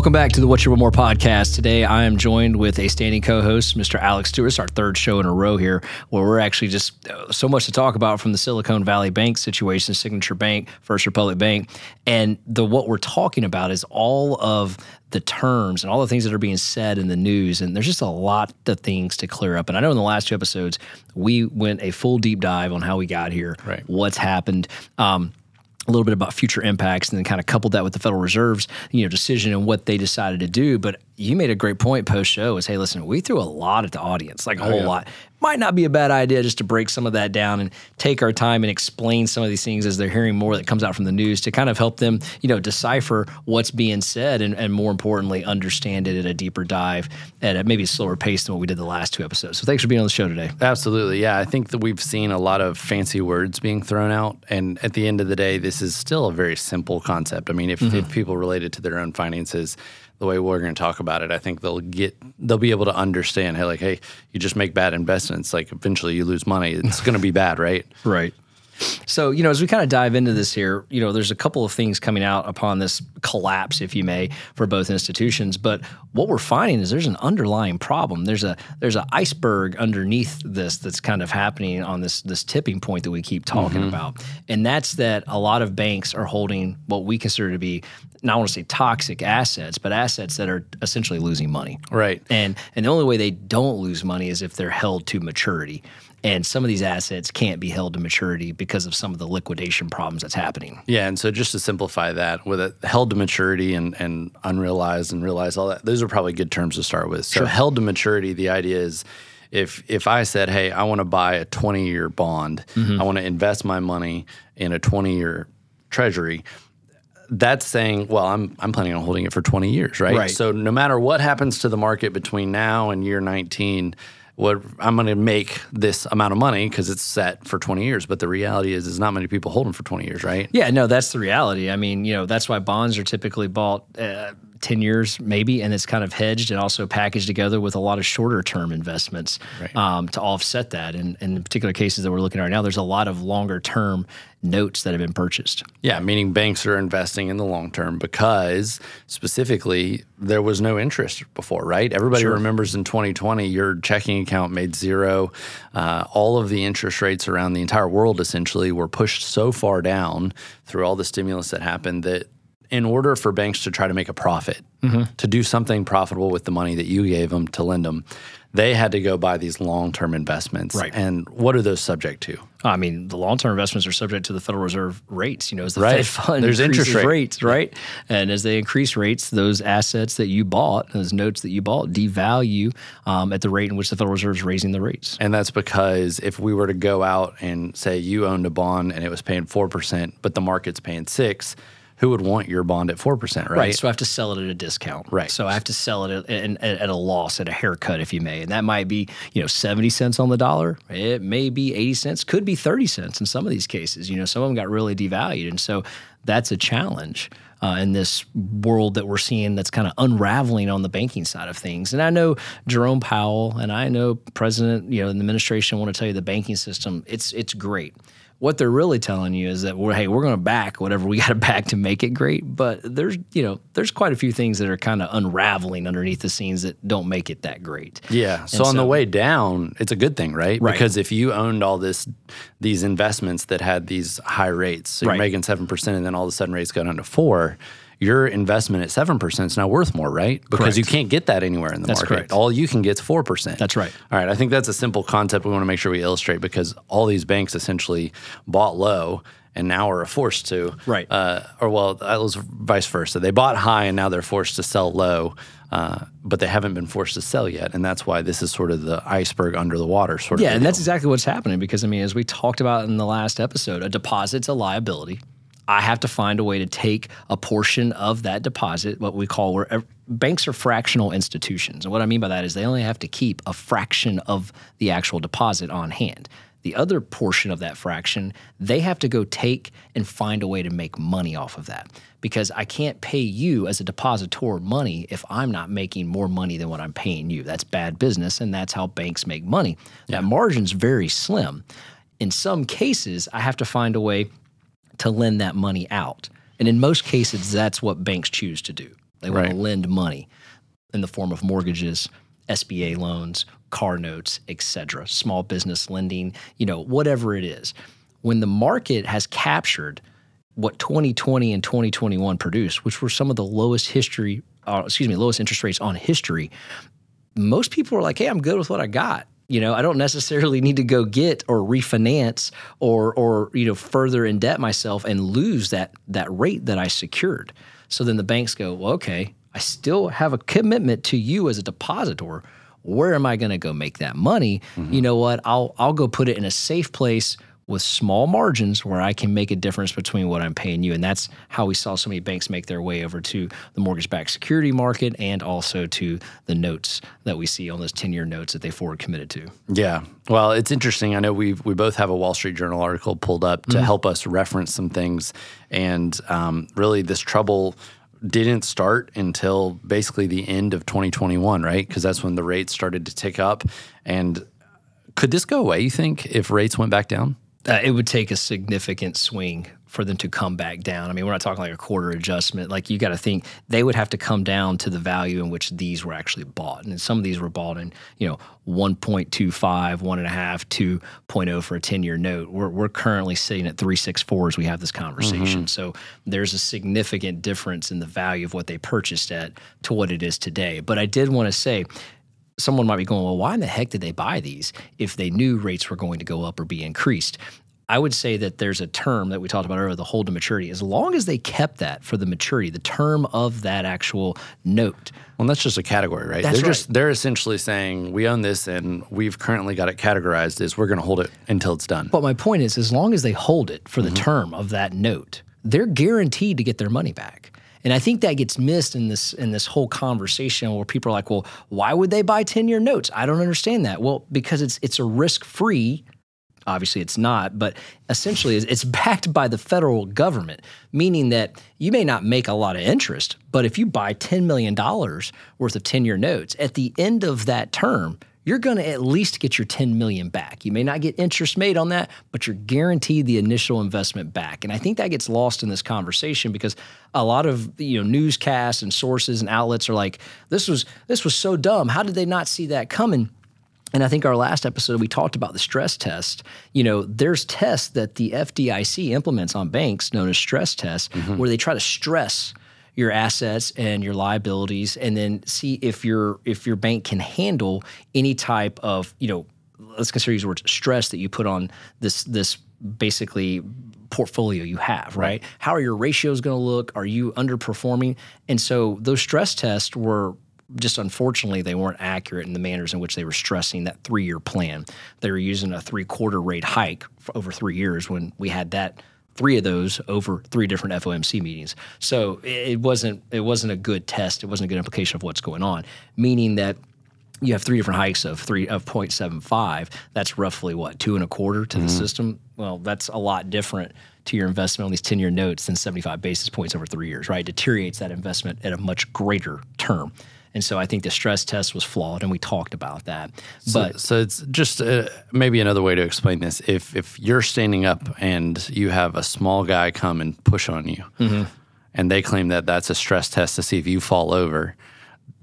Welcome back to the What You Want More podcast. Today, I am joined with a standing co-host, Mr. Alex Stewart. It's our third show in a row here, where we're actually just uh, so much to talk about from the Silicon Valley Bank situation, Signature Bank, First Republic Bank, and the what we're talking about is all of the terms and all the things that are being said in the news. And there's just a lot of things to clear up. And I know in the last two episodes, we went a full deep dive on how we got here, Right. what's happened. Um, a little bit about future impacts and then kind of coupled that with the Federal Reserve's you know decision and what they decided to do. But you made a great point post show is hey, listen, we threw a lot at the audience, like a oh, whole yeah. lot. Might not be a bad idea just to break some of that down and take our time and explain some of these things as they're hearing more that comes out from the news to kind of help them, you know, decipher what's being said and, and more importantly, understand it at a deeper dive at a maybe a slower pace than what we did the last two episodes. So thanks for being on the show today. Absolutely. Yeah. I think that we've seen a lot of fancy words being thrown out. And at the end of the day, this is still a very simple concept. I mean, if, if mm-hmm. people relate it to their own finances, the way we're going to talk about it, I think they'll get, they'll be able to understand, hey, like, hey, you just make bad investments. Like, eventually you lose money. It's going to be bad, right? Right. So, you know, as we kind of dive into this here, you know, there's a couple of things coming out upon this collapse, if you may, for both institutions. But what we're finding is there's an underlying problem. There's a there's an iceberg underneath this that's kind of happening on this this tipping point that we keep talking mm-hmm. about. And that's that a lot of banks are holding what we consider to be not want to say toxic assets, but assets that are essentially losing money. Right. And and the only way they don't lose money is if they're held to maturity. And some of these assets can't be held to maturity because of some of the liquidation problems that's happening. Yeah, and so just to simplify that, with it held to maturity and, and unrealized and realized all that, those are probably good terms to start with. So held to maturity, the idea is if if I said, hey, I want to buy a 20 year bond, mm-hmm. I want to invest my money in a 20 year treasury, that's saying, well, I'm I'm planning on holding it for 20 years, right? Right. So no matter what happens to the market between now and year 19, what I'm going to make this amount of money because it's set for 20 years. But the reality is, is not many people hold them for 20 years, right? Yeah, no, that's the reality. I mean, you know, that's why bonds are typically bought uh, 10 years maybe, and it's kind of hedged and also packaged together with a lot of shorter term investments Right. um, to offset that. And, and in particular cases that we're looking at right now, there's a lot of longer term notes that have been purchased. Yeah, meaning banks are investing in the long term because specifically there was no interest before, right? Everybody remembers in 2020 your checking account made zero. Uh, all of the interest rates around the entire world essentially were pushed so far down through all the stimulus that happened that in order for banks to try to make a profit, to do something profitable with the money that you gave them to lend them, they had to go buy these long term investments. Right. And what are those subject to? I mean, the long-term investments are subject to the Federal Reserve rates. You know, as the Right. Fed fund There's interest rate. rates, right? And as they increase rates, those assets that you bought, those notes that you bought, devalue um, at the rate in which the Federal Reserve is raising the rates. And that's because if we were to go out and say you owned a bond and it was paying 4%, but the market's paying 6 who would want your bond at 4%, right? Right. So I have to sell it at a discount. Right. So I have to sell it at, at, at a loss, at a haircut, if you may. And that might be, you know, 70 cents on the dollar. It may be 80 cents, could be 30 cents in some of these cases. You know, some of them got really devalued. And so that's a challenge. Uh, in this world that we're seeing that's kind of unraveling on the banking side of things. And I know Jerome Powell and I know President, you know, and the administration want to tell you the banking system, it's it's great. What they're really telling you is that we're hey, we're going to back whatever we got to back to make it great. But there's you know there's quite a few things that are kind of unraveling underneath the scenes that don't make it that great. Yeah. So And on the way down, it's a good thing, right? Right. Because if you owned all this, these investments that had these high rates, so you're Right. making seven percent, and then all of a sudden rates go down to four. Your investment at seven percent is now worth more, right? Because you can't get that anywhere in the That's market. correct. All you can get is four percent. That's right. All right. I think that's a simple concept we want to make sure we illustrate because all these banks essentially bought low and now are forced to. Right. Uh, or, well, that was vice versa. They bought high and now they're forced to sell low, uh, but they haven't been forced to sell yet. And that's why this is sort of the iceberg under the water sort of. Yeah, and that's exactly what's happening because I mean, as we talked about in the last episode, a deposit's a liability. I have to find a way to take a portion of that deposit, what we call where uh, banks are fractional institutions. And what I mean by that is they only have to keep a fraction of the actual deposit on hand. The other portion of that fraction, they have to go take and find a way to make money off of that. Because I can't pay you as a depositor money if I'm not making more money than what I'm paying you. That's bad business, and that's how banks make money. That margin's very slim. In some cases, I have to find a way to lend that money out. And in most cases, that's what banks choose to do. They want Right. to lend money in the form of mortgages, SBA loans, car notes, etc., small business lending, you know, whatever it is. When the market has captured what 2020 and 2021 produced, which were some of the lowest history, uh, excuse me, lowest interest rates on history, most people are like, "Hey, I'm good with what I got." You know, I don't necessarily need to go get or refinance or or you know further indebt myself and lose that that rate that I secured. So then the banks go, "Well, okay, I still have a commitment to you as a depositor. Where am I going to go make that money? You mm-hmm. know what? I'll I'll go put it in a safe place with small margins where I can make a difference between what I'm paying you. And that's how we saw so many banks make their way over to the mortgage backed security market and also to the notes that we see on those 10 year notes that they forward committed to. Yeah. Well, it's interesting. I know we we both have a Wall Street Journal article pulled up to help us reference some things, and um, really this trouble didn't start until basically the end of 2021, right? Because that's when the rates started to tick up. And could this go away? You think if rates went back down? Uh, it would take a significant swing for them to come back down. I mean, we're not talking like a quarter adjustment. Like you got to think they would have to come down to the value in which these were actually bought, and some of these were bought in you know 1.25, one and a half, 2.0 for a 10 year note. We're we're currently sitting at 364 as we have this conversation. So there's a significant difference in the value of what they purchased at to what it is today. But I did want to say someone might be going, well, why in the heck did they buy these if they knew rates were going to go up or be increased? I would say that there's a term that we talked about earlier, the hold to maturity. As long as they kept that for the maturity, the term of that actual note, Well, that's just a category, right? That's they're just they're essentially saying we own this and we've currently got it categorized as we're going to hold it until it's done. But my point is, as long as they hold it for the mm-hmm. term of that note, they're guaranteed to get their money back. And I think that gets missed in this in this whole conversation where people are like, "Well, why would they buy ten year notes?" I don't understand that. Well, because it's it's a risk free. Obviously, it's not, but essentially, it's- backed by the federal government, meaning that you may not make a lot of interest, but if you buy $10 million worth of 10 year notes, at the end of that term, you're going to at least get your 10 million back. You may not get interest made on that, but you're guaranteed the initial investment back. And I think that gets lost in this conversation because a lot of you know newscasts and sources and outlets are like, this was this was so dumb. How did they not see that coming? And I think our last episode we talked about the stress test. You know, there's tests that the FDIC implements on banks known as stress tests mm-hmm. where they try to stress your assets and your liabilities and then see if your if your bank can handle any type of, you know, let's consider these words stress that you put on this this basically portfolio you have, right? How are your ratios going to look? Are you underperforming? And so those stress tests were just unfortunately they weren't accurate in the manners in which they were stressing that three-year plan. They were using a three-quarter rate hike over three years when we had that three of those over three different FOMC meetings. So it wasn't it wasn't a good test. It wasn't a good implication of what's going on. Meaning that you have three different hikes of three of 0.75. That's roughly what two and a quarter to the mm-hmm. system. Well, that's a lot different to your investment on these 10 year notes than 75 basis points over three years, right? It deteriorates that investment at a much greater term. And so I think the stress test was flawed, and we talked about that. But so it's just uh, maybe another way to explain this. If if you're standing up and you have a small guy come and push on you, Mm-hmm. and they claim that that's a stress test to see if you fall over,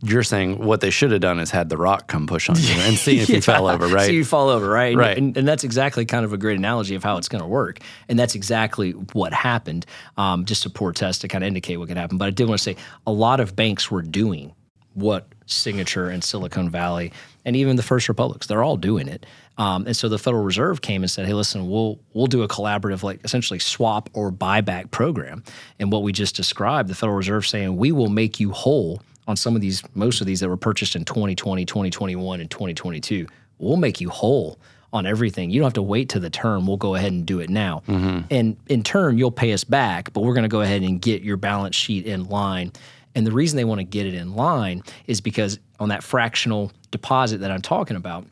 you're saying what they should have done is had the rock come push on you and see if you fell over, right? So you fall over, right? And- Right. And, and that's exactly kind of a great analogy of how it's going to work. And that's exactly what happened. Um, just a poor test to kind of indicate what could happen. But I did want to say a lot of banks were doing what Signature and Silicon Valley and even the First Republics, they're all doing it. Um, and so the Federal Reserve came and said, "Hey, listen, we'll we'll do a collaborative, like essentially swap or buyback program." And what we just described, the Federal Reserve saying, "We will make you whole on some of these, most of these that were purchased in 2020, 2021, and 2022. We'll make you whole on everything. You don't have to wait to the term. We'll go ahead and do it now. And in turn, you'll pay us back, but we're going to go ahead and get your balance sheet in line." And the reason they want to get it in line is because on that fractional deposit that I'm talking about,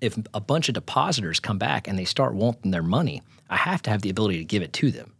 if a bunch of depositors come back and they start wanting their money, I have to have the ability to give it to them.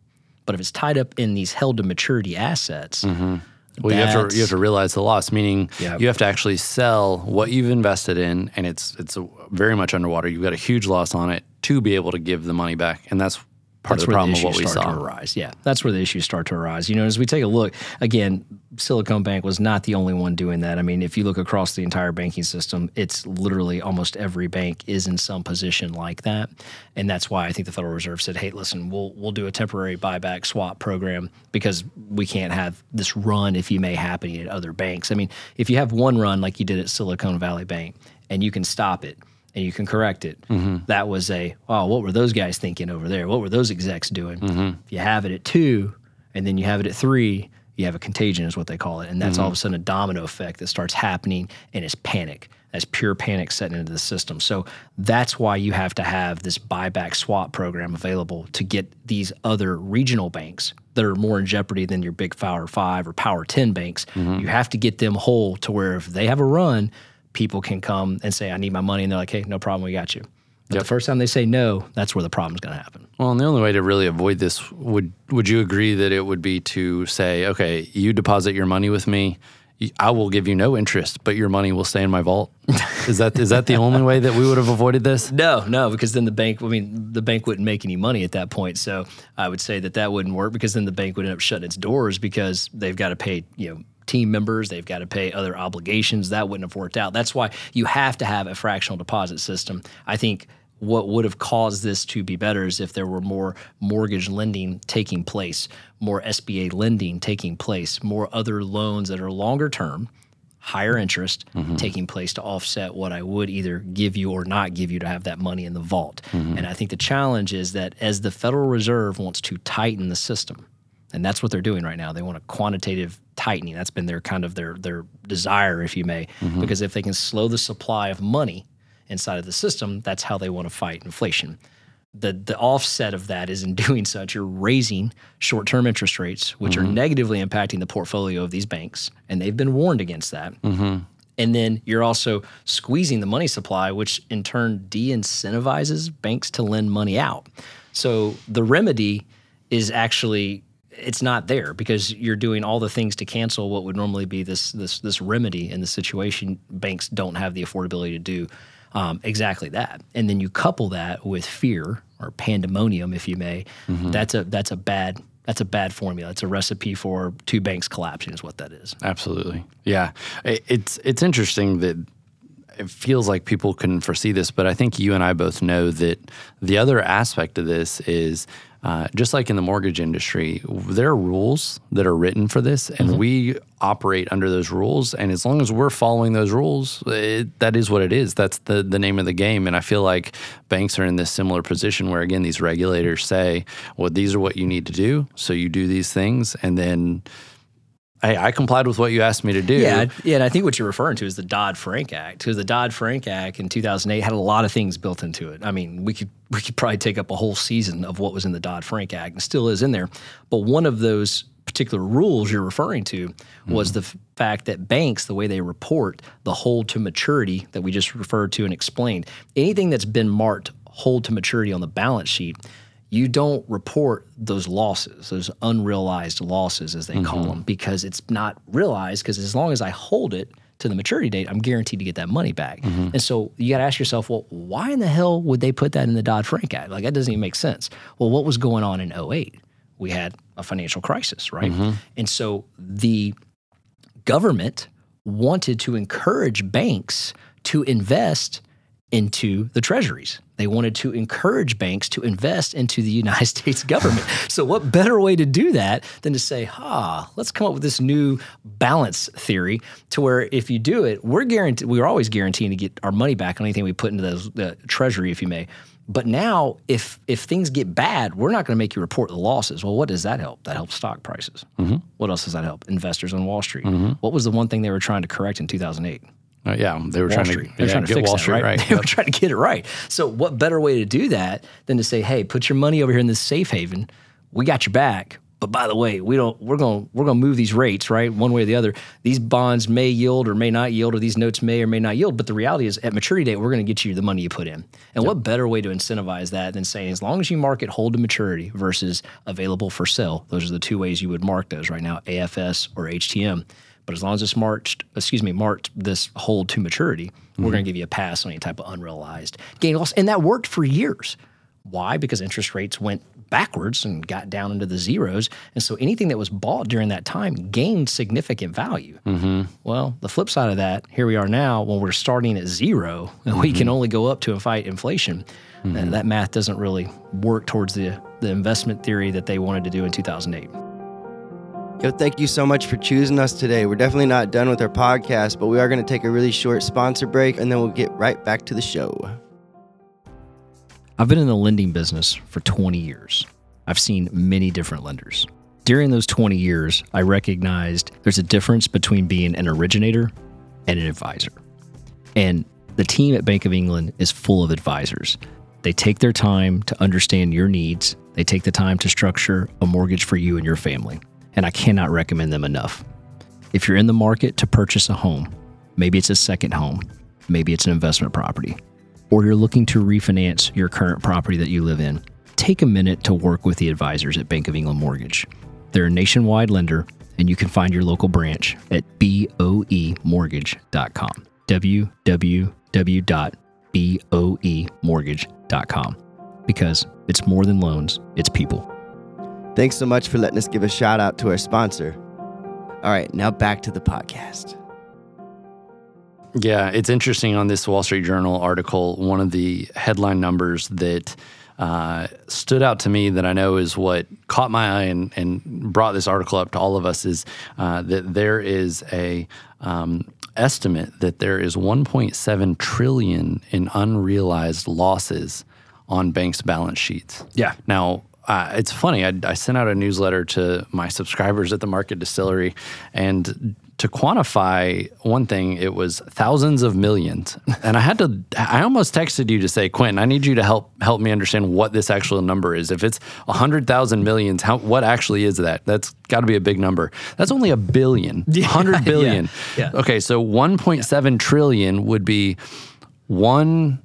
But if it's tied up in these held to maturity assets, mm-hmm. Well, you have to you have to realize the loss, meaning Yeah. you have to actually sell what you've invested in, and it's it's very much underwater. You've got a huge loss on it to be able to give the money back, and that's part that's of the where problem the of what issues we start saw. to arise. Yeah, that's where the issues start to arise. You know, as we take a look again, Silicon Bank was not the only one doing that. I mean, if you look across the entire banking system, it's literally almost every bank is in some position like that, and that's why I think the Federal Reserve said, "Hey, listen, we'll we'll do a temporary buyback swap program because we can't have this run, if you may, happening at other banks. I mean, if you have one run like you did at Silicon Valley Bank, and you can stop it." And you can correct it. Mm-hmm. That was a, oh, what were those guys thinking over there? What were those execs doing? Mm-hmm. If you have it at two and then you have it at three, you have a contagion, is what they call it. And that's all of a mm-hmm. sudden a domino effect that starts happening and it's panic. That's pure panic setting into the system. So that's why you have to have this buyback swap program available to get these other regional banks that are more in jeopardy than your big Power Five or Power 10 banks. You have to get them whole to where if they have a run, people can come and say, I need my money. And they're like, hey, no problem, we got you. But the first time they say no, that's where the problem's going to happen. Well, and the only way to really avoid this would would you agree that it would be to say, okay, you deposit your money with me, I will give you no interest, but your money will stay in my vault. is that is that the only way that we would have avoided this? No, no, because then the bank, I mean, the bank wouldn't make any money at that point. So I would say that that wouldn't work because then the bank would end up shutting its doors because they've got to pay, you know, team members, they've got to pay other obligations. That wouldn't have worked out. That's why you have to have a fractional deposit system. I think what would have caused this to be better is if there were more mortgage lending taking place, more SBA lending taking place, more other loans that are longer term higher interest mm-hmm. taking place to offset what I would either give you or not give you to have that money in the vault. Mm-hmm. And I think the challenge is that as the Federal Reserve wants to tighten the system, and that's what they're doing right now. They want a quantitative tightening. That's been their kind of their their desire, if you may, mm-hmm. because if they can slow the supply of money inside of the system, that's how they want to fight inflation the the offset of that is in doing such, you're raising short term interest rates, which are mm-hmm. negatively impacting the portfolio of these banks, and they've been warned against that. Mm-hmm. And then you're also squeezing the money supply, which in turn de incentivizes banks to lend money out. So the remedy is actually it's not there because you're doing all the things to cancel what would normally be this this this remedy in the situation. Banks don't have the affordability to do um, exactly that, and then you couple that with fear or pandemonium, if you may. That's a that's a bad that's a bad formula. It's a recipe for two banks collapsing, is what that is. Absolutely. Yeah. It's it's interesting that it feels like people couldn't foresee this, but I think you and I both know that the other aspect of this is uh, just like in the mortgage industry, there are rules that are written for this, and we operate under those rules. And as long as we're following those rules, it, that is what it is. That's the the name of the game. And I feel like banks are in this similar position where again these regulators say, "Well, these are what you need to do, so you do these things," and then Hey, I complied with what you asked me to do. Yeah, yeah, and I think what you're referring to is the Dodd Frank Act, because the Dodd Frank Act in 2008 had a lot of things built into it. I mean, we could we could probably take up a whole season of what was in the Dodd Frank Act, and still is in there. But one of those particular rules you're referring to was hmm. the f- fact that banks, the way they report the hold to maturity that we just referred to and explained, anything that's been marked hold to maturity on the balance sheet you don't report those losses, those unrealized losses, as they call mm-hmm. them, because it's not realized. Because as long as I hold it to the maturity date, I'm guaranteed to get that money back. Mm-hmm. And so you got to ask yourself, well, why in the hell would they put that in the Dodd Frank Act? Like, that doesn't even make sense. Well, what was going on in 08? We had a financial crisis, right? Mm-hmm. And so the government wanted to encourage banks to invest into the treasuries. They wanted to encourage banks to invest into the United States government. so, what better way to do that than to say, "Ha, let's come up with this new balance theory to where if you do it, we're guaranteed, we're always guaranteeing to get our money back on anything we put into those, the treasury, if you may." But now, if if things get bad, we're not going to make you report the losses. Well, what does that help? That helps stock prices. Mm-hmm. What else does that help? Investors on Wall Street. Mm-hmm. What was the one thing they were trying to correct in 2008? Uh, yeah, they were Wall trying Street. to, They're yeah, trying to get fix Wall that, Street right? right. They were trying to get it right. So, what better way to do that than to say, "Hey, put your money over here in this safe haven. We got your back." But by the way, we don't. We're gonna We're going to move these rates right one way or the other. These bonds may yield or may not yield, or these notes may or may not yield. But the reality is, at maturity date, we're going to get you the money you put in. And what better way to incentivize that than saying, as long as you mark it hold to maturity versus available for sale, those are the two ways you would mark those right now: AFS or HTM. But as long as it's marched, excuse me, marked this hold to maturity, we're going to give you a pass on any type of unrealized gain loss. And that worked for years. Why? Because interest rates went backwards and got down into the zeros. And so anything that was bought during that time gained significant value. Mm-hmm. Well, the flip side of that, here we are now when we're starting at zero and mm-hmm. we can only go up to fight inflation. Mm-hmm. And that math doesn't really work towards the, the investment theory that they wanted to do in 2008. Yo, thank you so much for choosing us today. We're definitely not done with our podcast, but we are going to take a really short sponsor break and then we'll get right back to the show. I've been in the lending business for 20 years. I've seen many different lenders. During those 20 years, I recognized there's a difference between being an originator and an advisor. And the team at Bank of England is full of advisors. They take their time to understand your needs, they take the time to structure a mortgage for you and your family. And I cannot recommend them enough. If you're in the market to purchase a home, maybe it's a second home, maybe it's an investment property or you're looking to refinance your current property that you live in, take a minute to work with the advisors at Bank of England Mortgage. They're a nationwide lender, and you can find your local branch at boemortgage.com. www.boemortgage.com. Because it's more than loans, it's people. Thanks so much for letting us give a shout out to our sponsor. All right, now back to the podcast. Yeah, it's interesting on this Wall Street Journal article. One of the headline numbers that uh, stood out to me that I know is what caught my eye and, and brought this article up to all of us is uh, that there is a um, estimate that there is 1.7 trillion in unrealized losses on banks' balance sheets. Yeah. Now, uh, it's funny. I, I, sent out a newsletter to my subscribers at the Market Distillery, and to quantify one thing, it was thousands of millions. And I had to I almost texted you to say, Quentin, I need you to help help me understand what this actual number is. If it's a hundred thousand millions, how what actually is that? That's gotta be a big number. That's only a billion. Yeah, hundred billion. Yeah, yeah. Okay, so one point seven trillion would be one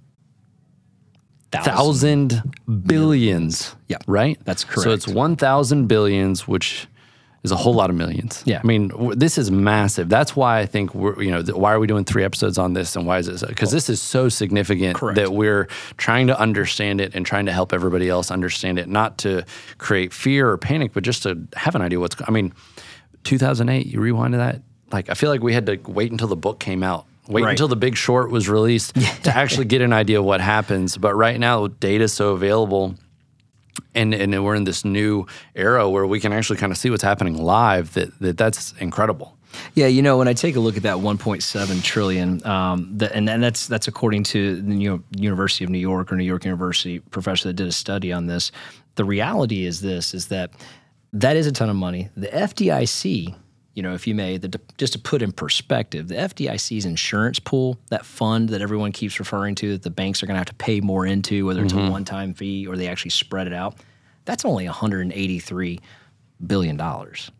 thousand billions. Yeah. Right? That's correct. So it's one thousand billions, which is a whole lot of millions. Yeah. I mean, w- this is massive. That's why I think we're, you know, th- why are we doing three episodes on this and why is it? Because this is so significant Correct. that we're trying to understand it and trying to help everybody else understand it, not to create fear or panic, but just to have an idea what's, I mean, 2008, you rewind to that. Like, I feel like we had to wait until the book came out. Wait Right. until the big short was released to actually get an idea of what happens. But right now, data's so available and and we're in this new era where we can actually kind of see what's happening live that, that that's incredible Yeah, you know, when I take a look at that 1.7 trillion, um, the, and, and that's that's according to the New University of New York or New York University professor that did a study on this. The reality is this: is that that is a ton of money. The FDIC, you know, if you may, the, just to put in perspective, the FDIC's insurance pool, that fund that everyone keeps referring to, that the banks are going to have to pay more into, whether it's a mm-hmm. one-time fee or they actually spread it out, that's only 183 billion dollars.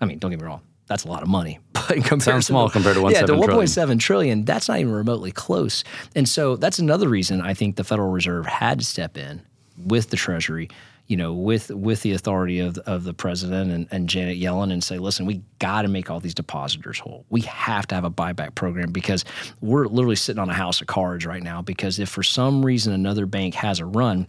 I mean, don't get me wrong, that's a lot of money. But in comparison small compared to yeah, to 1.7 trillion. 1.7 trillion, that's not even remotely close. And so that's another reason I think the Federal Reserve had to step in with the Treasury, you know, with with the authority of, of the president and, and Janet Yellen and say, listen, we got to make all these depositors whole. We have to have a buyback program because we're literally sitting on a house of cards right now. Because if for some reason another bank has a run,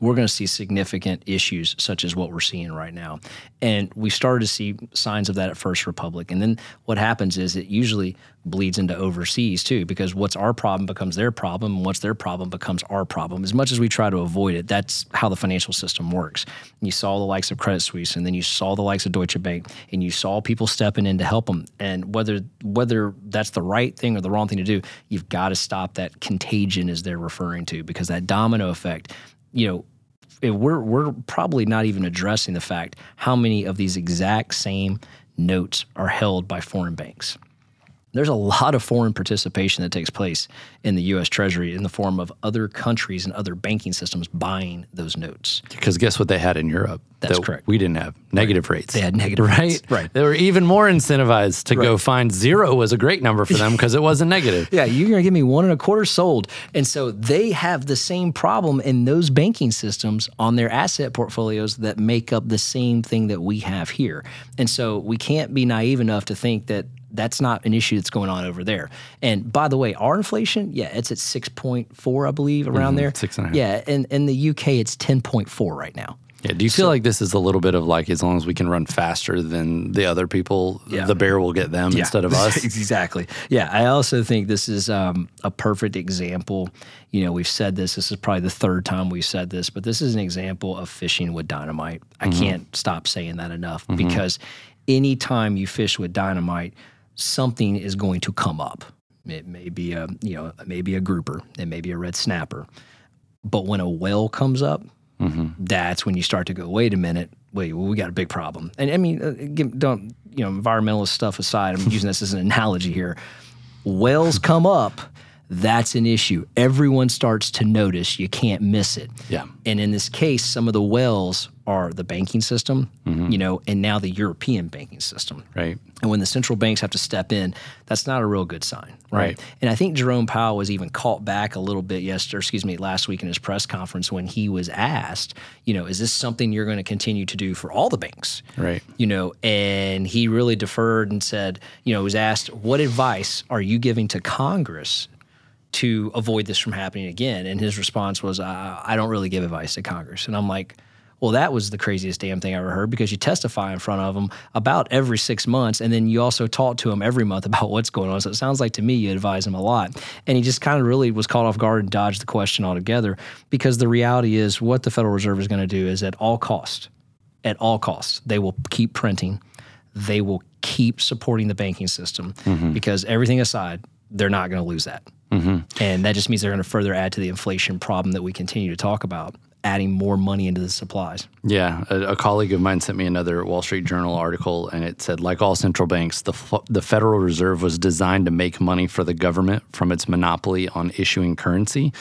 we're going to see significant issues such as what we're seeing right now. And we started to see signs of that at First Republic. And then what happens is it usually bleeds into overseas too, because what's our problem becomes their problem, and what's their problem becomes our problem. As much as we try to avoid it, that's how the financial system works. You saw the likes of Credit Suisse, and then you saw the likes of Deutsche Bank, and you saw people stepping in to help them. And whether whether that's the right thing or the wrong thing to do, you've got to stop that contagion, as they're referring to, because that domino effect you know, we're we're probably not even addressing the fact how many of these exact same notes are held by foreign banks. There's a lot of foreign participation that takes place in the U.S. Treasury in the form of other countries and other banking systems buying those notes. because guess what they had in europe That's that correct. we didn't have negative rates They had negative right rates. Right. they were even more incentivized to go find zero was a great number for them because it wasn't negative Yeah, you're going to give me one and a quarter sold. And so they have the same problem in those banking systems on their asset portfolios that make up the same thing that we have here. And so we can't be naive enough to think that that's not an issue that's going on over there. And by the way, our inflation, yeah, it's at 6.4, I believe, around mm-hmm. there. six and a half. Yeah, and in the UK, it's 10.4 right now. Yeah. Do you feel like this is a little bit of like as long as we can run faster than the other people, Yeah. the bear will get them instead of us? exactly. Yeah. I also think this is um, a perfect example. You know, we've said this. This is probably the third time we've said this, but this is an example of fishing with dynamite. I mm-hmm. can't stop saying that enough mm-hmm. because anytime you fish with dynamite, something is going to come up. It may be a you know maybe a grouper. It may be a red snapper. But when a whale comes up, that's when you start to go, wait a minute, wait, well, we got a big problem. And I mean, uh, don't you know, environmentalist stuff aside, I'm using this as an analogy here. Whales come up, that's an issue. Everyone starts to notice. You can't miss it. Yeah. And in this case, some of the whales are the banking system, you know, and now the European banking system. Right. And when the central banks have to step in, that's not a real good sign, right? Right. And I think Jerome Powell was even caught back a little bit yesterday, excuse me, last week in his press conference when he was asked, you know, is this something you're going to continue to do for all the banks? Right. You know, and he really deferred and said, you know, was asked, what advice are you giving to Congress to avoid this from happening again? And his response was, uh, I don't really give advice to Congress. And I'm like, well, that was the craziest damn thing I ever heard because you testify in front of them about every six months, and then you also talk to them every month about what's going on. So it sounds like to me you advise him a lot. And he just kind of really was caught off guard and dodged the question altogether because the reality is what the Federal Reserve is going to do is at all cost, at all costs, they will keep printing. They will keep supporting the banking system mm-hmm. because everything aside, they're not going to lose that. Mm-hmm. And that just means they're going to further add to the inflation problem that we continue to talk about, adding more money into the supplies. Yeah, a, a colleague of mine sent me another Wall Street Journal article, and it said, like all central banks, the f- the Federal Reserve was designed to make money for the government from its monopoly on issuing currency.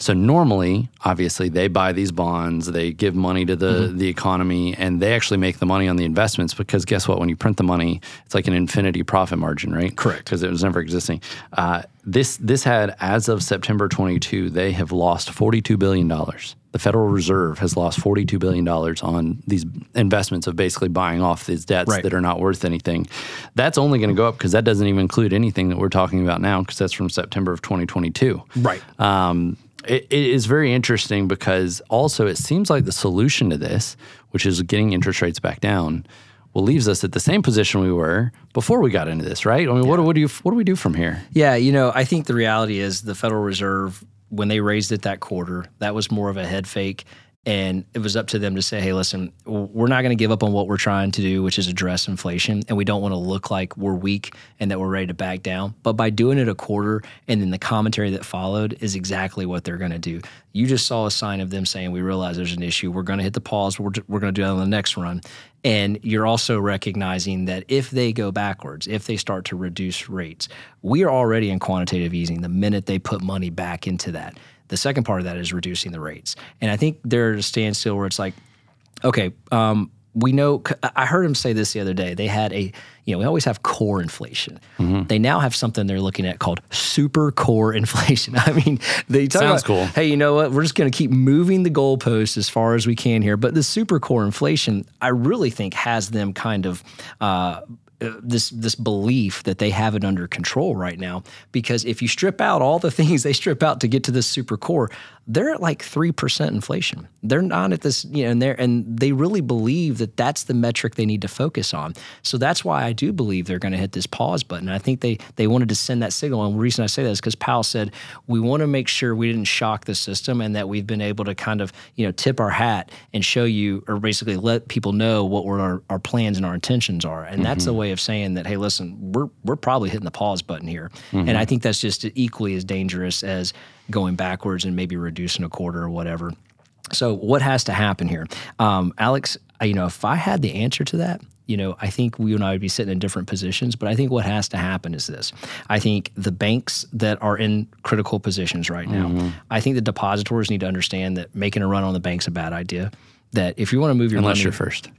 So normally, obviously, they buy these bonds, they give money to the the economy, and they actually make the money on the investments. Because guess what? When you print the money, it's like an infinity profit margin, right? Correct. Because it was never existing. Uh, this this had, as of September 22, they have lost 42 billion dollars. The Federal Reserve has lost 42 billion dollars on these investments of basically buying off these debts Right. that are not worth anything. That's only going to go up because that doesn't even include anything that we're talking about now because that's from September of 2022 Right. um, it, it is very interesting because also it seems like the solution to this, which is getting interest rates back down, well, leaves us at the same position we were before we got into this, right? I mean, what, what do you what do we do from here? Yeah, you know, I think the reality is the Federal Reserve, when they raised it that quarter, that was more of a head fake. And it was up to them to say, hey, listen, we're not going to give up on what we're trying to do, which is address inflation. And we don't want to look like we're weak and that we're ready to back down. But by doing it a quarter and then the commentary that followed is exactly what they're going to do. You just saw a sign of them saying, we realize there's an issue. We're going to hit the pause. We're, we're going to do it on the next run. And you're also recognizing that if they go backwards, if they start to reduce rates, we are already in quantitative easing the minute they put money back into that. The second part of that is reducing the rates. And I think they're at a standstill where it's like, okay, um, we know. I heard him say this the other day. They had a, you know, we always have core inflation. Mm-hmm. They now have something they're looking at called super core inflation. I mean, they talk Sounds about, cool. Hey, you know what? We're just going to keep moving the goalposts as far as we can here. But the super core inflation, I really think, has them kind of. Uh, uh, this this belief that they have it under control right now. Because if you strip out all the things they strip out to get to this super core they're at like 3% inflation. They're not at this you know and they're and they really believe that that's the metric they need to focus on. So that's why I do believe they're going to hit this pause button. I think they they wanted to send that signal. And the reason I say that is because Powell said we want to make sure we didn't shock the system and that we've been able to kind of you know tip our hat and show you or basically let people know what were our, our plans and our intentions are. And that's the way of saying that hey listen we're we're probably hitting the pause button here and I think that's just equally as dangerous as going backwards and maybe reducing a quarter or whatever so what has to happen here, um, Alex? You know, if I had the answer to that, you know, I think we and I would be sitting in different positions. But I think what has to happen is this: I think the banks that are in critical positions right now, I think the depositors need to understand that making a run on the bank's a bad idea. That if you want to move your Unless money, you're first.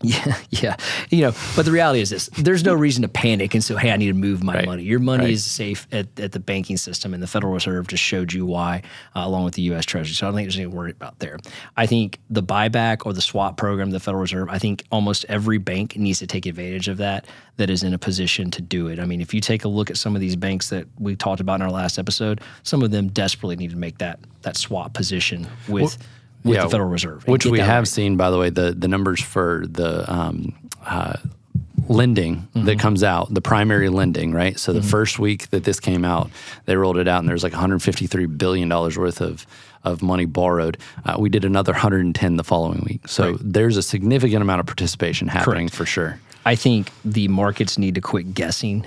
Yeah, yeah. You know, but the reality is this: there's no reason to panic and say, "Hey, I need to move my Right. money." Your money Right. is safe at, at the banking system, and the Federal Reserve just showed you why, uh, along with the U.S. Treasury. So I don't think there's anything to worry about there. I think the buyback or the swap program, the Federal Reserve. I think almost every bank needs to take advantage of that. That is in a position to do it. I mean, if you take a look at some of these banks that we talked about in our last episode, some of them desperately need to make that that swap position with. With yeah, the Federal Reserve, which we have right. seen, by the way, the the numbers for the um, uh, lending Mm-hmm. that comes out, the primary lending, right? So the first week that this came out, they rolled it out, and there's like 153 billion dollars worth of of money borrowed. Uh, we did another 110 the following week, so there's a significant amount of participation happening for sure. I think the markets need to quit guessing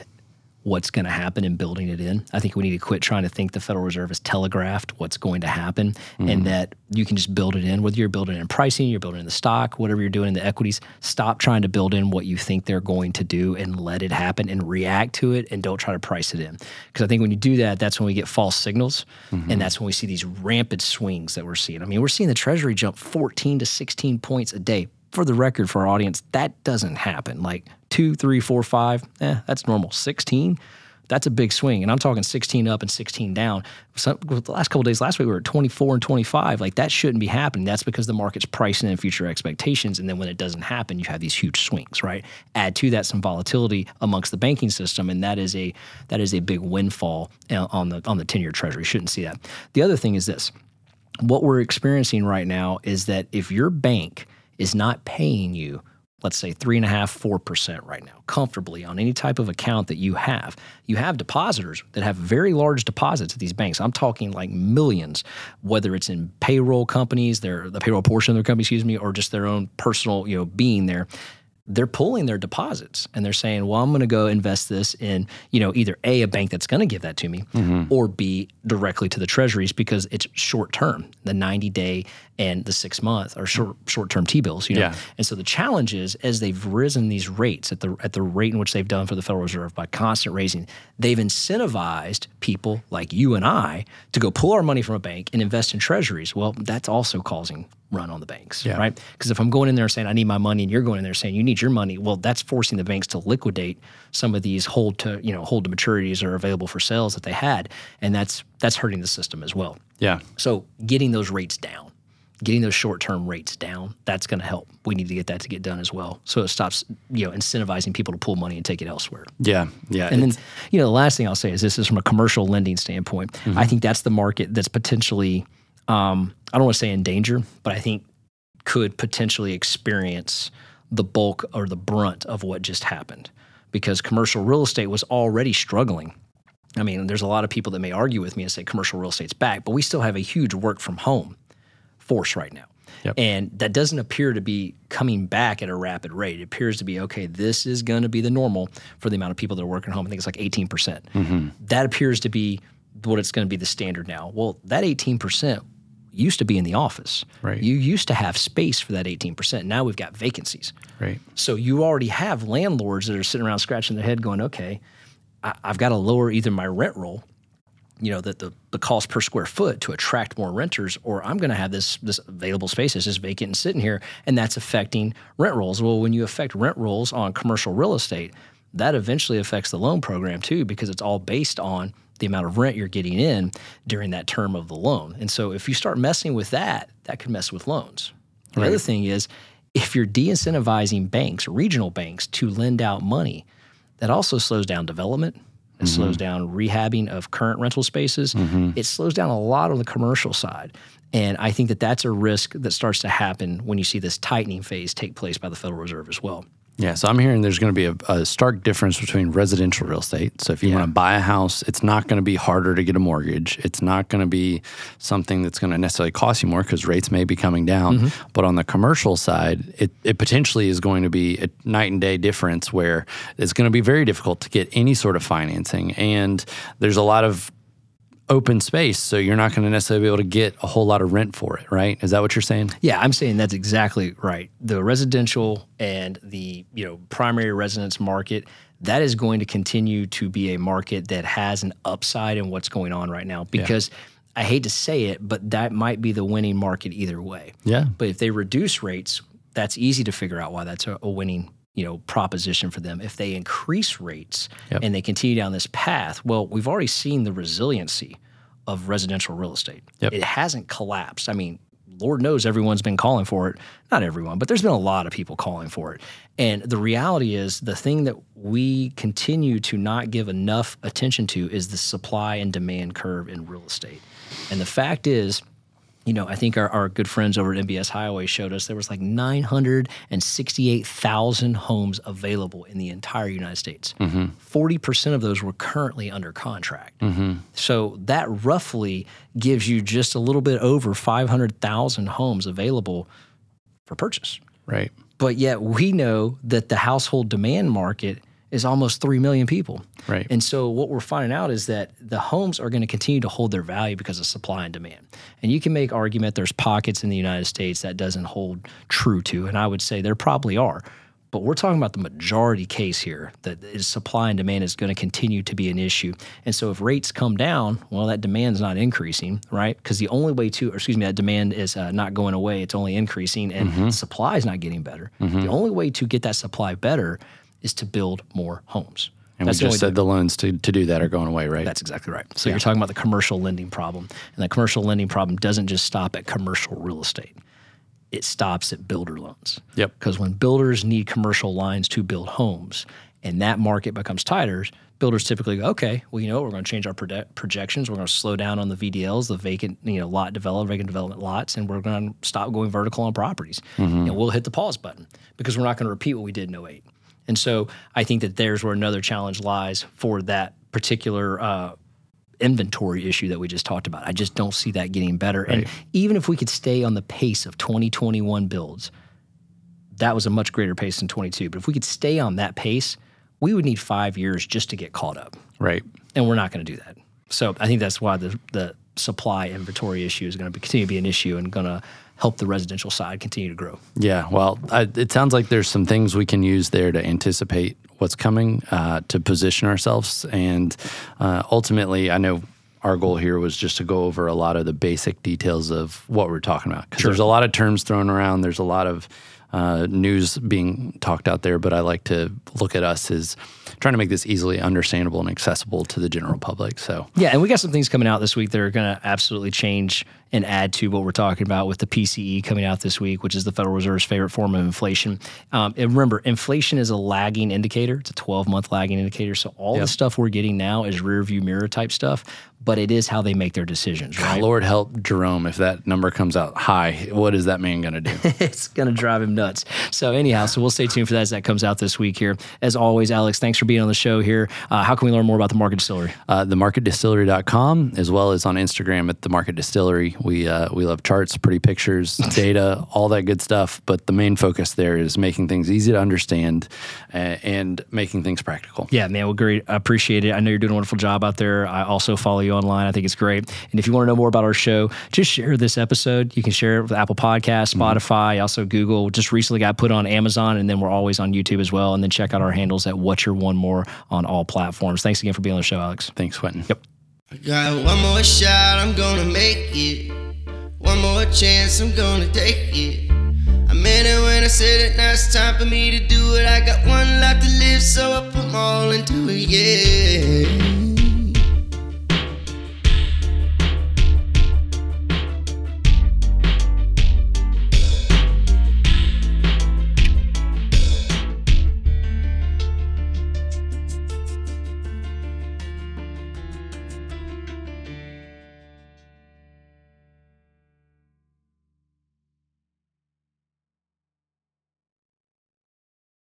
what's going to happen and building it in. I think we need to quit trying to think the Federal Reserve has telegraphed what's going to happen and mm-hmm. that you can just build it in, whether you're building in pricing, you're building in the stock, whatever you're doing in the equities. Stop trying to build in what you think they're going to do and let it happen and react to it and don't try to price it in. Because I think when you do that, that's when we get false signals and mm-hmm. that's when we see these rampant swings that we're seeing. I mean, we're seeing the Treasury jump 14 to 16 points a day for the record for our audience, that doesn't happen. Like two, three, four, five, eh, that's normal. 16, that's a big swing. And I'm talking 16 up and 16 down. Some, the last couple days last week, we were at 24 and 25. Like that shouldn't be happening. That's because the market's pricing in future expectations. And then when it doesn't happen, you have these huge swings, right? Add to that some volatility amongst the banking system. And that is a that is a big windfall uh, on the on the 10-year treasury. Shouldn't see that. The other thing is this what we're experiencing right now is that if your bank is not paying you, let's say three and a half, four percent right now, comfortably on any type of account that you have, you have depositors that have very large deposits at these banks. I'm talking like millions, whether it's in payroll companies, their the payroll portion of their company, excuse me, or just their own personal, you know, being there they're pulling their deposits and they're saying, well, I'm going to go invest this in, you know, either A, a bank that's going to give that to me, mm-hmm. or B, directly to the treasuries because it's short term. The 90 day and the six month or short mm. short term T bills, you know. Yeah. And so the challenge is as they've risen these rates at the at the rate in which they've done for the Federal Reserve by constant raising, they've incentivized people like you and I to go pull our money from a bank and invest in treasuries. Well, that's also causing run on the banks, Yeah. right? Because if I'm going in there saying I need my money, and you're going in there saying you need your money, well, that's forcing the banks to liquidate some of these hold to you know hold to maturities or available for sales that they had, and that's that's hurting the system as well. Yeah. So getting those rates down, getting those short term rates down, that's going to help. We need to get that to get done as well, so it stops you know incentivizing people to pull money and take it elsewhere. Yeah. Yeah. And then, you know, the last thing I'll say is this is from a commercial lending standpoint. I think that's the market that's potentially, um, I don't want to say in danger, but I think could potentially experience the bulk or the brunt of what just happened because commercial real estate was already struggling. I mean, there's a lot of people that may argue with me and say commercial real estate's back, but we still have a huge work from home force right now. Yep. And that doesn't appear to be coming back at a rapid rate. It appears to be, okay, this is going to be the normal for the amount of people that are working at home. I think it's like 18%. percent Mm-hmm. That appears to be what it's going to be the standard now. Well, that 18% used to be in the office. Right. You used to have space for that 18%. Now we've got vacancies. right. So you already have landlords that are sitting around scratching their head going, okay, I, I've got to lower either my rent roll, you know, that the, the cost per square foot to attract more renters, or I'm going to have this this available space that's just vacant and sitting here, and that's affecting rent rolls. Well, when you affect rent rolls on commercial real estate, that eventually affects the loan program too, because it's all based on the amount of rent you're getting in during that term of the loan. And so if you start messing with that, that could mess with loans. The other thing is, if you're de-incentivizing banks, regional banks, to lend out money, that also slows down development. It mm-hmm. slows down rehabbing of current rental spaces. Mm-hmm. It slows down a lot on the commercial side. And I think that that's a risk that starts to happen when you see this tightening phase take place by the Federal Reserve as well. Yeah, so I'm hearing there's going to be a, a stark difference between residential real estate. So if you want to buy a house, it's not going to be harder to get a mortgage. It's not going to be something that's going to necessarily cost you more because rates may be coming down. Mm-hmm. But on the commercial side, it, it potentially is going to be a night and day difference where it's going to be very difficult to get any sort of financing. And there's a lot of open space, so you're not going to necessarily be able to get a whole lot of rent for it, right? Is that what you're saying? Yeah, I'm saying that's exactly right. The residential and the you know primary residence market that is going to continue to be a market that has an upside in what's going on right now because I hate to say it, but that might be the winning market either way. Yeah. But if they reduce rates, that's easy to figure out why that's a, a winning you know proposition for them. If they increase rates Yep. and they continue down this path well we've already seen the resiliency of residential real estate. Yep. it hasn't collapsed. I mean lord knows everyone's been calling for it. Not everyone but there's been a lot of people calling for it. And the reality is the thing that we continue to not give enough attention to is the supply and demand curve in real estate. And the fact is you know, I think our, our good friends over at MBS Highway showed us there was like 968,000 homes available in the entire United States. Mm-hmm. 40% of those were currently under contract. Mm-hmm. So that roughly gives you just a little bit over 500,000 homes available for purchase. Right. But yet we know that the household demand market is almost 3 million people. Right. And so what we're finding out is that the homes are going to continue to hold their value because of supply and demand. And you can make argument there's pockets in the United States that doesn't hold true to, and I would say there probably are. But we're talking about the majority case here that is supply and demand is going to continue to be an issue. And so if rates come down, well, that demand's not increasing, right? Because the only way to, or excuse me, that demand is uh, not going away, it's only increasing, and supply is not getting better. The only way to get that supply better is to build more homes. And That's we the just said the loans to, to do that are going away, right? that's exactly right. So you're talking about the commercial lending problem. And the commercial lending problem doesn't just stop at commercial real estate. It stops at builder loans. Yep. Because when builders need commercial lines to build homes and that market becomes tighter, builders typically go, okay, well, you know, what, we're going to change our proje- projections. We're going to slow down on the VDLs, the vacant, you know, lot development, vacant development lots, and we're going to stop going vertical on properties. Mm-hmm. And we'll hit the pause button because we're not going to repeat what we did in 08. And so I think that there's where another challenge lies for that particular uh, inventory issue that we just talked about. I just don't see that getting better. And even if we could stay on the pace of 2021 builds, that was a much greater pace than 22. But if we could stay on that pace, we would need five years just to get caught up. right. And we're not going to do that. So I think that's why the, the supply inventory issue is going to continue to be an issue and going to help the residential side continue to grow. Yeah, well, I, it sounds like there's some things we can use there to anticipate what's coming, uh, to position ourselves, and uh, ultimately, I know our goal here was just to go over a lot of the basic details of what we're talking about because there's a lot of terms thrown around. There's a lot of uh, news being talked out there, but I like to look at us as trying to make this easily understandable and accessible to the general public. So, Yeah, and we got some things coming out this week that are going to absolutely change and add to what we're talking about with the PCE coming out this week, which is the Federal Reserve's favorite form of inflation. Um, and remember, inflation is a lagging indicator; it's a 12-month lagging indicator. So all the stuff we're getting now is rear view mirror type stuff, but it is how they make their decisions, right? Lord help Jerome if that number comes out high. What is that man going to do? it's going to drive him nuts. So anyhow, so we'll stay tuned for that as that comes out this week here. As always, Alex, thanks for being on the show here. Uh, how can we learn more about the Market Distillery? uh, themarketdistillery.com as well as on Instagram at the Market Distillery. We uh, we love charts, pretty pictures, data, all that good stuff. But the main focus there is making things easy to understand uh, and making things practical. Yeah, man, well, great. I appreciate it. I know you're doing a wonderful job out there. I also follow you online. I think it's great. And if you want to know more about our show, just share this episode. You can share it with Apple Podcasts, Spotify, also Google. Just recently got put on Amazon, and then we're always on YouTube as well. And then check out our handles at What's Your One More on all platforms. Thanks again for being on the show, Alex. Thanks, Quentin. Yep. I got one more shot, I'm gonna make it. One more chance, I'm gonna take it. I meant it when I said it, now it's time for me to do it. I got one life to live, so I put my all into it, yeah.